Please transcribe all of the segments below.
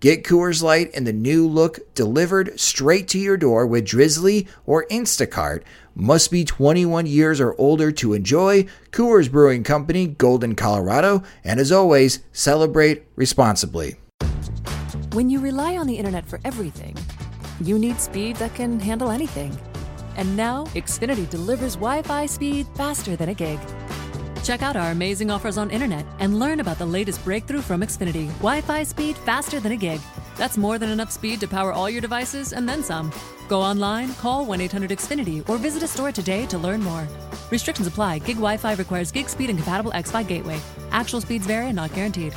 Get Coors Light in the new look delivered straight to your door with Drizzly or Instacart. Must be 21 years or older to enjoy. Coors Brewing Company, Golden, Colorado. And as always, celebrate responsibly. When you rely on the internet for everything, you need speed that can handle anything. And now, Xfinity delivers Wi Fi speed faster than a gig. Check out our amazing offers on internet and learn about the latest breakthrough from Xfinity Wi Fi speed faster than a gig. That's more than enough speed to power all your devices and then some. Go online, call 1 800 Xfinity, or visit a store today to learn more. Restrictions apply. Gig Wi Fi requires gig speed and compatible X Fi gateway. Actual speeds vary and not guaranteed.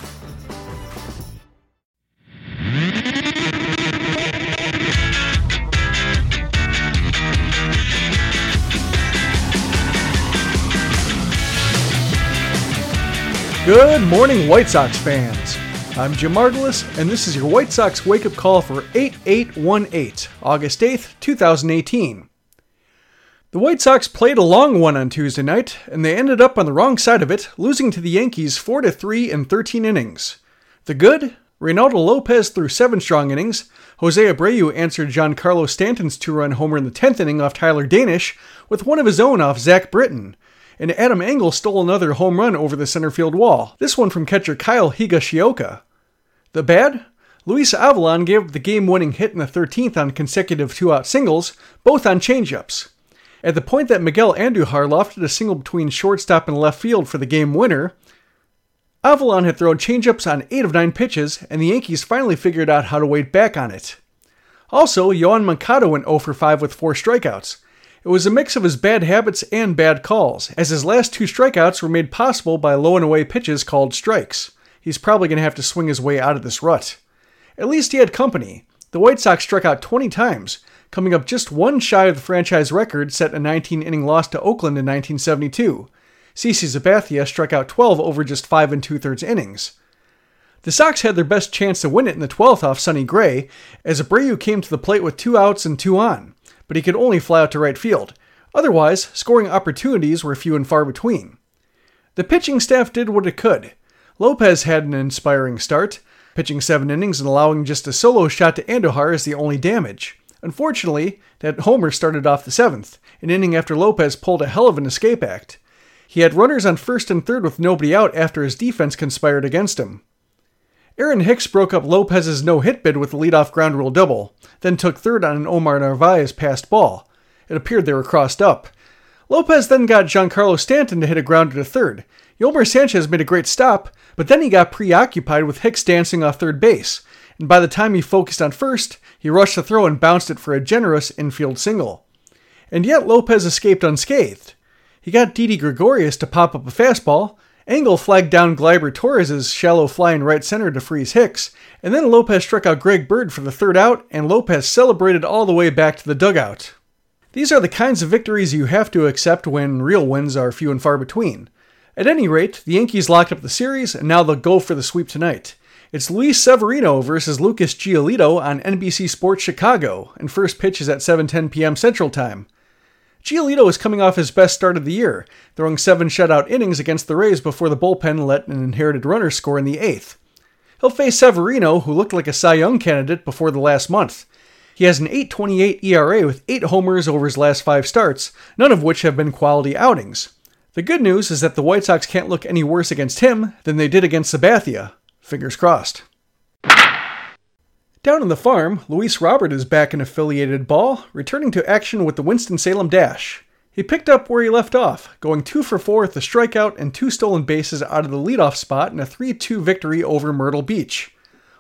Good morning, White Sox fans. I'm Jim Margalus, and this is your White Sox wake up call for 8818, August 8th, 2018. The White Sox played a long one on Tuesday night, and they ended up on the wrong side of it, losing to the Yankees 4 3 in 13 innings. The good? Reynaldo Lopez threw seven strong innings. Jose Abreu answered Giancarlo Stanton's two run homer in the 10th inning off Tyler Danish, with one of his own off Zach Britton and Adam Engel stole another home run over the center field wall, this one from catcher Kyle Higashioka. The bad? Luis Avilan gave the game winning hit in the 13th on consecutive two out singles, both on changeups. At the point that Miguel Andujar lofted a single between shortstop and left field for the game winner, Avalon had thrown changeups on 8 of 9 pitches, and the Yankees finally figured out how to wait back on it. Also, Yoan Moncada went 0 for 5 with 4 strikeouts, it was a mix of his bad habits and bad calls, as his last two strikeouts were made possible by low and away pitches called strikes. He's probably going to have to swing his way out of this rut. At least he had company. The White Sox struck out 20 times, coming up just one shy of the franchise record set a 19 inning loss to Oakland in 1972. CC Sabathia struck out 12 over just 5 and 2 thirds innings. The Sox had their best chance to win it in the 12th off Sonny Gray, as Abreu came to the plate with two outs and two on but he could only fly out to right field. Otherwise, scoring opportunities were few and far between. The pitching staff did what it could. Lopez had an inspiring start, pitching seven innings and allowing just a solo shot to Andujar as the only damage. Unfortunately, that homer started off the seventh, an inning after Lopez pulled a hell of an escape act. He had runners on first and third with nobody out after his defense conspired against him. Aaron Hicks broke up Lopez's no hit bid with a leadoff ground rule double, then took third on an Omar Narvaez passed ball. It appeared they were crossed up. Lopez then got Giancarlo Stanton to hit a grounder to third. Yolmer Sanchez made a great stop, but then he got preoccupied with Hicks dancing off third base, and by the time he focused on first, he rushed the throw and bounced it for a generous infield single. And yet Lopez escaped unscathed. He got Didi Gregorius to pop up a fastball, Engel flagged down Gleyber Torres' shallow fly in right center to freeze Hicks, and then Lopez struck out Greg Bird for the third out, and Lopez celebrated all the way back to the dugout. These are the kinds of victories you have to accept when real wins are few and far between. At any rate, the Yankees locked up the series, and now they'll go for the sweep tonight. It's Luis Severino versus Lucas Giolito on NBC Sports Chicago, and first pitch is at 7:10 p.m. Central Time. Giolito is coming off his best start of the year, throwing seven shutout innings against the Rays before the bullpen let an inherited runner score in the eighth. He'll face Severino, who looked like a Cy Young candidate before the last month. He has an 8.28 ERA with eight homers over his last five starts, none of which have been quality outings. The good news is that the White Sox can't look any worse against him than they did against Sabathia. Fingers crossed. Down on the farm, Luis Robert is back in affiliated ball, returning to action with the Winston-Salem Dash. He picked up where he left off, going 2 for 4 with a strikeout and two stolen bases out of the leadoff spot in a 3 2 victory over Myrtle Beach.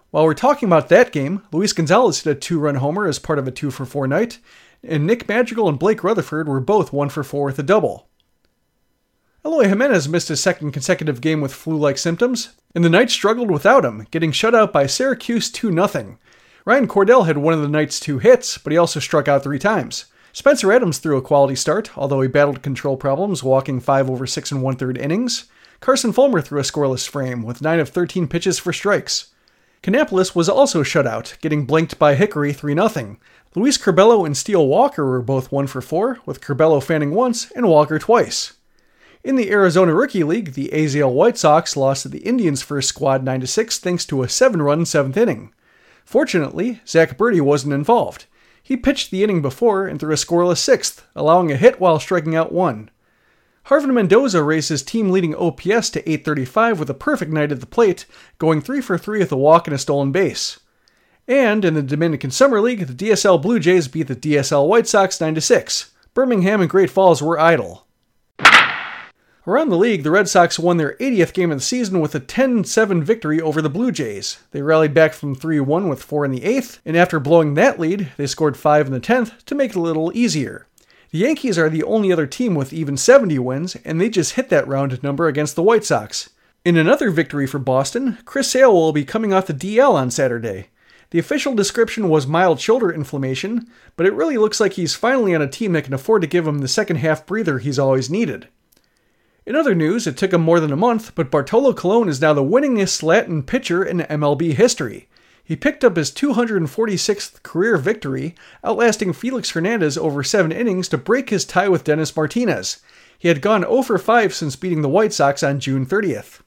While we're talking about that game, Luis Gonzalez hit a two run homer as part of a 2 for 4 night, and Nick Madrigal and Blake Rutherford were both 1 for 4 with a double. Eloy Jimenez missed his second consecutive game with flu like symptoms, and the Knights struggled without him, getting shut out by Syracuse 2 0. Ryan Cordell had one of the night's two hits, but he also struck out three times. Spencer Adams threw a quality start, although he battled control problems, walking 5 over 6 and one third innings. Carson Fulmer threw a scoreless frame, with 9 of 13 pitches for strikes. Kannapolis was also shut out, getting blanked by Hickory 3 0. Luis Curbelo and Steele Walker were both 1 for 4, with Curbelo fanning once and Walker twice. In the Arizona Rookie League, the AZL White Sox lost to the Indians' first squad 9 6 thanks to a 7 run seventh inning. Fortunately, Zach Burdi wasn't involved. He pitched the inning before and threw a scoreless sixth, allowing a hit while striking out one. Jarvin Mendoza raised his team leading OPS to 835 with a perfect night at the plate, going 3 for 3 with a walk and a stolen base. And in the Dominican Summer League, the DSL Blue Jays beat the DSL White Sox 9 6. Birmingham and Great Falls were idle. Around the league, the Red Sox won their 80th game of the season with a 10 7 victory over the Blue Jays. They rallied back from 3 1 with 4 in the 8th, and after blowing that lead, they scored 5 in the 10th to make it a little easier. The Yankees are the only other team with even 70 wins, and they just hit that round number against the White Sox. In another victory for Boston, Chris Sale will be coming off the DL on Saturday. The official description was mild shoulder inflammation, but it really looks like he's finally on a team that can afford to give him the second half breather he's always needed. In other news, it took him more than a month, but Bartolo Colon is now the winningest Latin pitcher in MLB history. He picked up his 246th career victory, outlasting Felix Hernandez over seven innings to break his tie with Dennis Martinez. He had gone 0 for 5 since beating the White Sox on June 30th.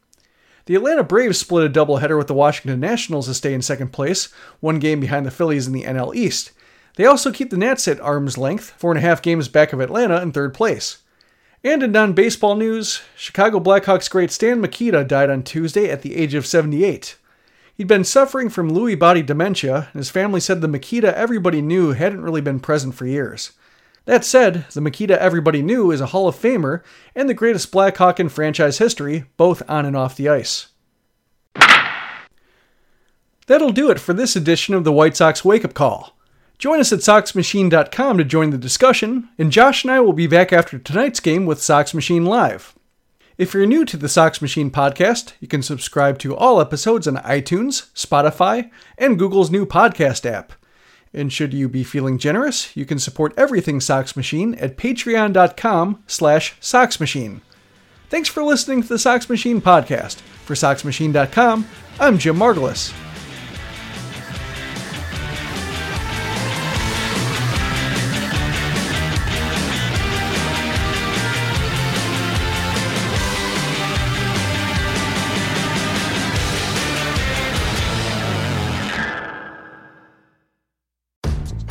The Atlanta Braves split a doubleheader with the Washington Nationals to stay in second place, one game behind the Phillies in the NL East. They also keep the Nats at arm's length, four and a half games back of Atlanta in third place. And in non baseball news, Chicago Blackhawks great Stan Mikita died on Tuesday at the age of 78. He'd been suffering from Lewy body dementia, and his family said the Mikita everybody knew hadn't really been present for years. That said, the Mikita everybody knew is a Hall of Famer and the greatest Blackhawk in franchise history, both on and off the ice. That'll do it for this edition of the White Sox Wake Up Call. Join us at SoxMachine.com to join the discussion, and Josh and I will be back after tonight's game with Sox Machine Live. If you're new to the Sox Machine podcast, you can subscribe to all episodes on iTunes, Spotify, and Google's new podcast app. And should you be feeling generous, you can support everything Sox Machine at patreon.com slash soxmachine. Thanks for listening to the Sox Machine podcast. For SoxMachine.com, I'm Jim Margalus.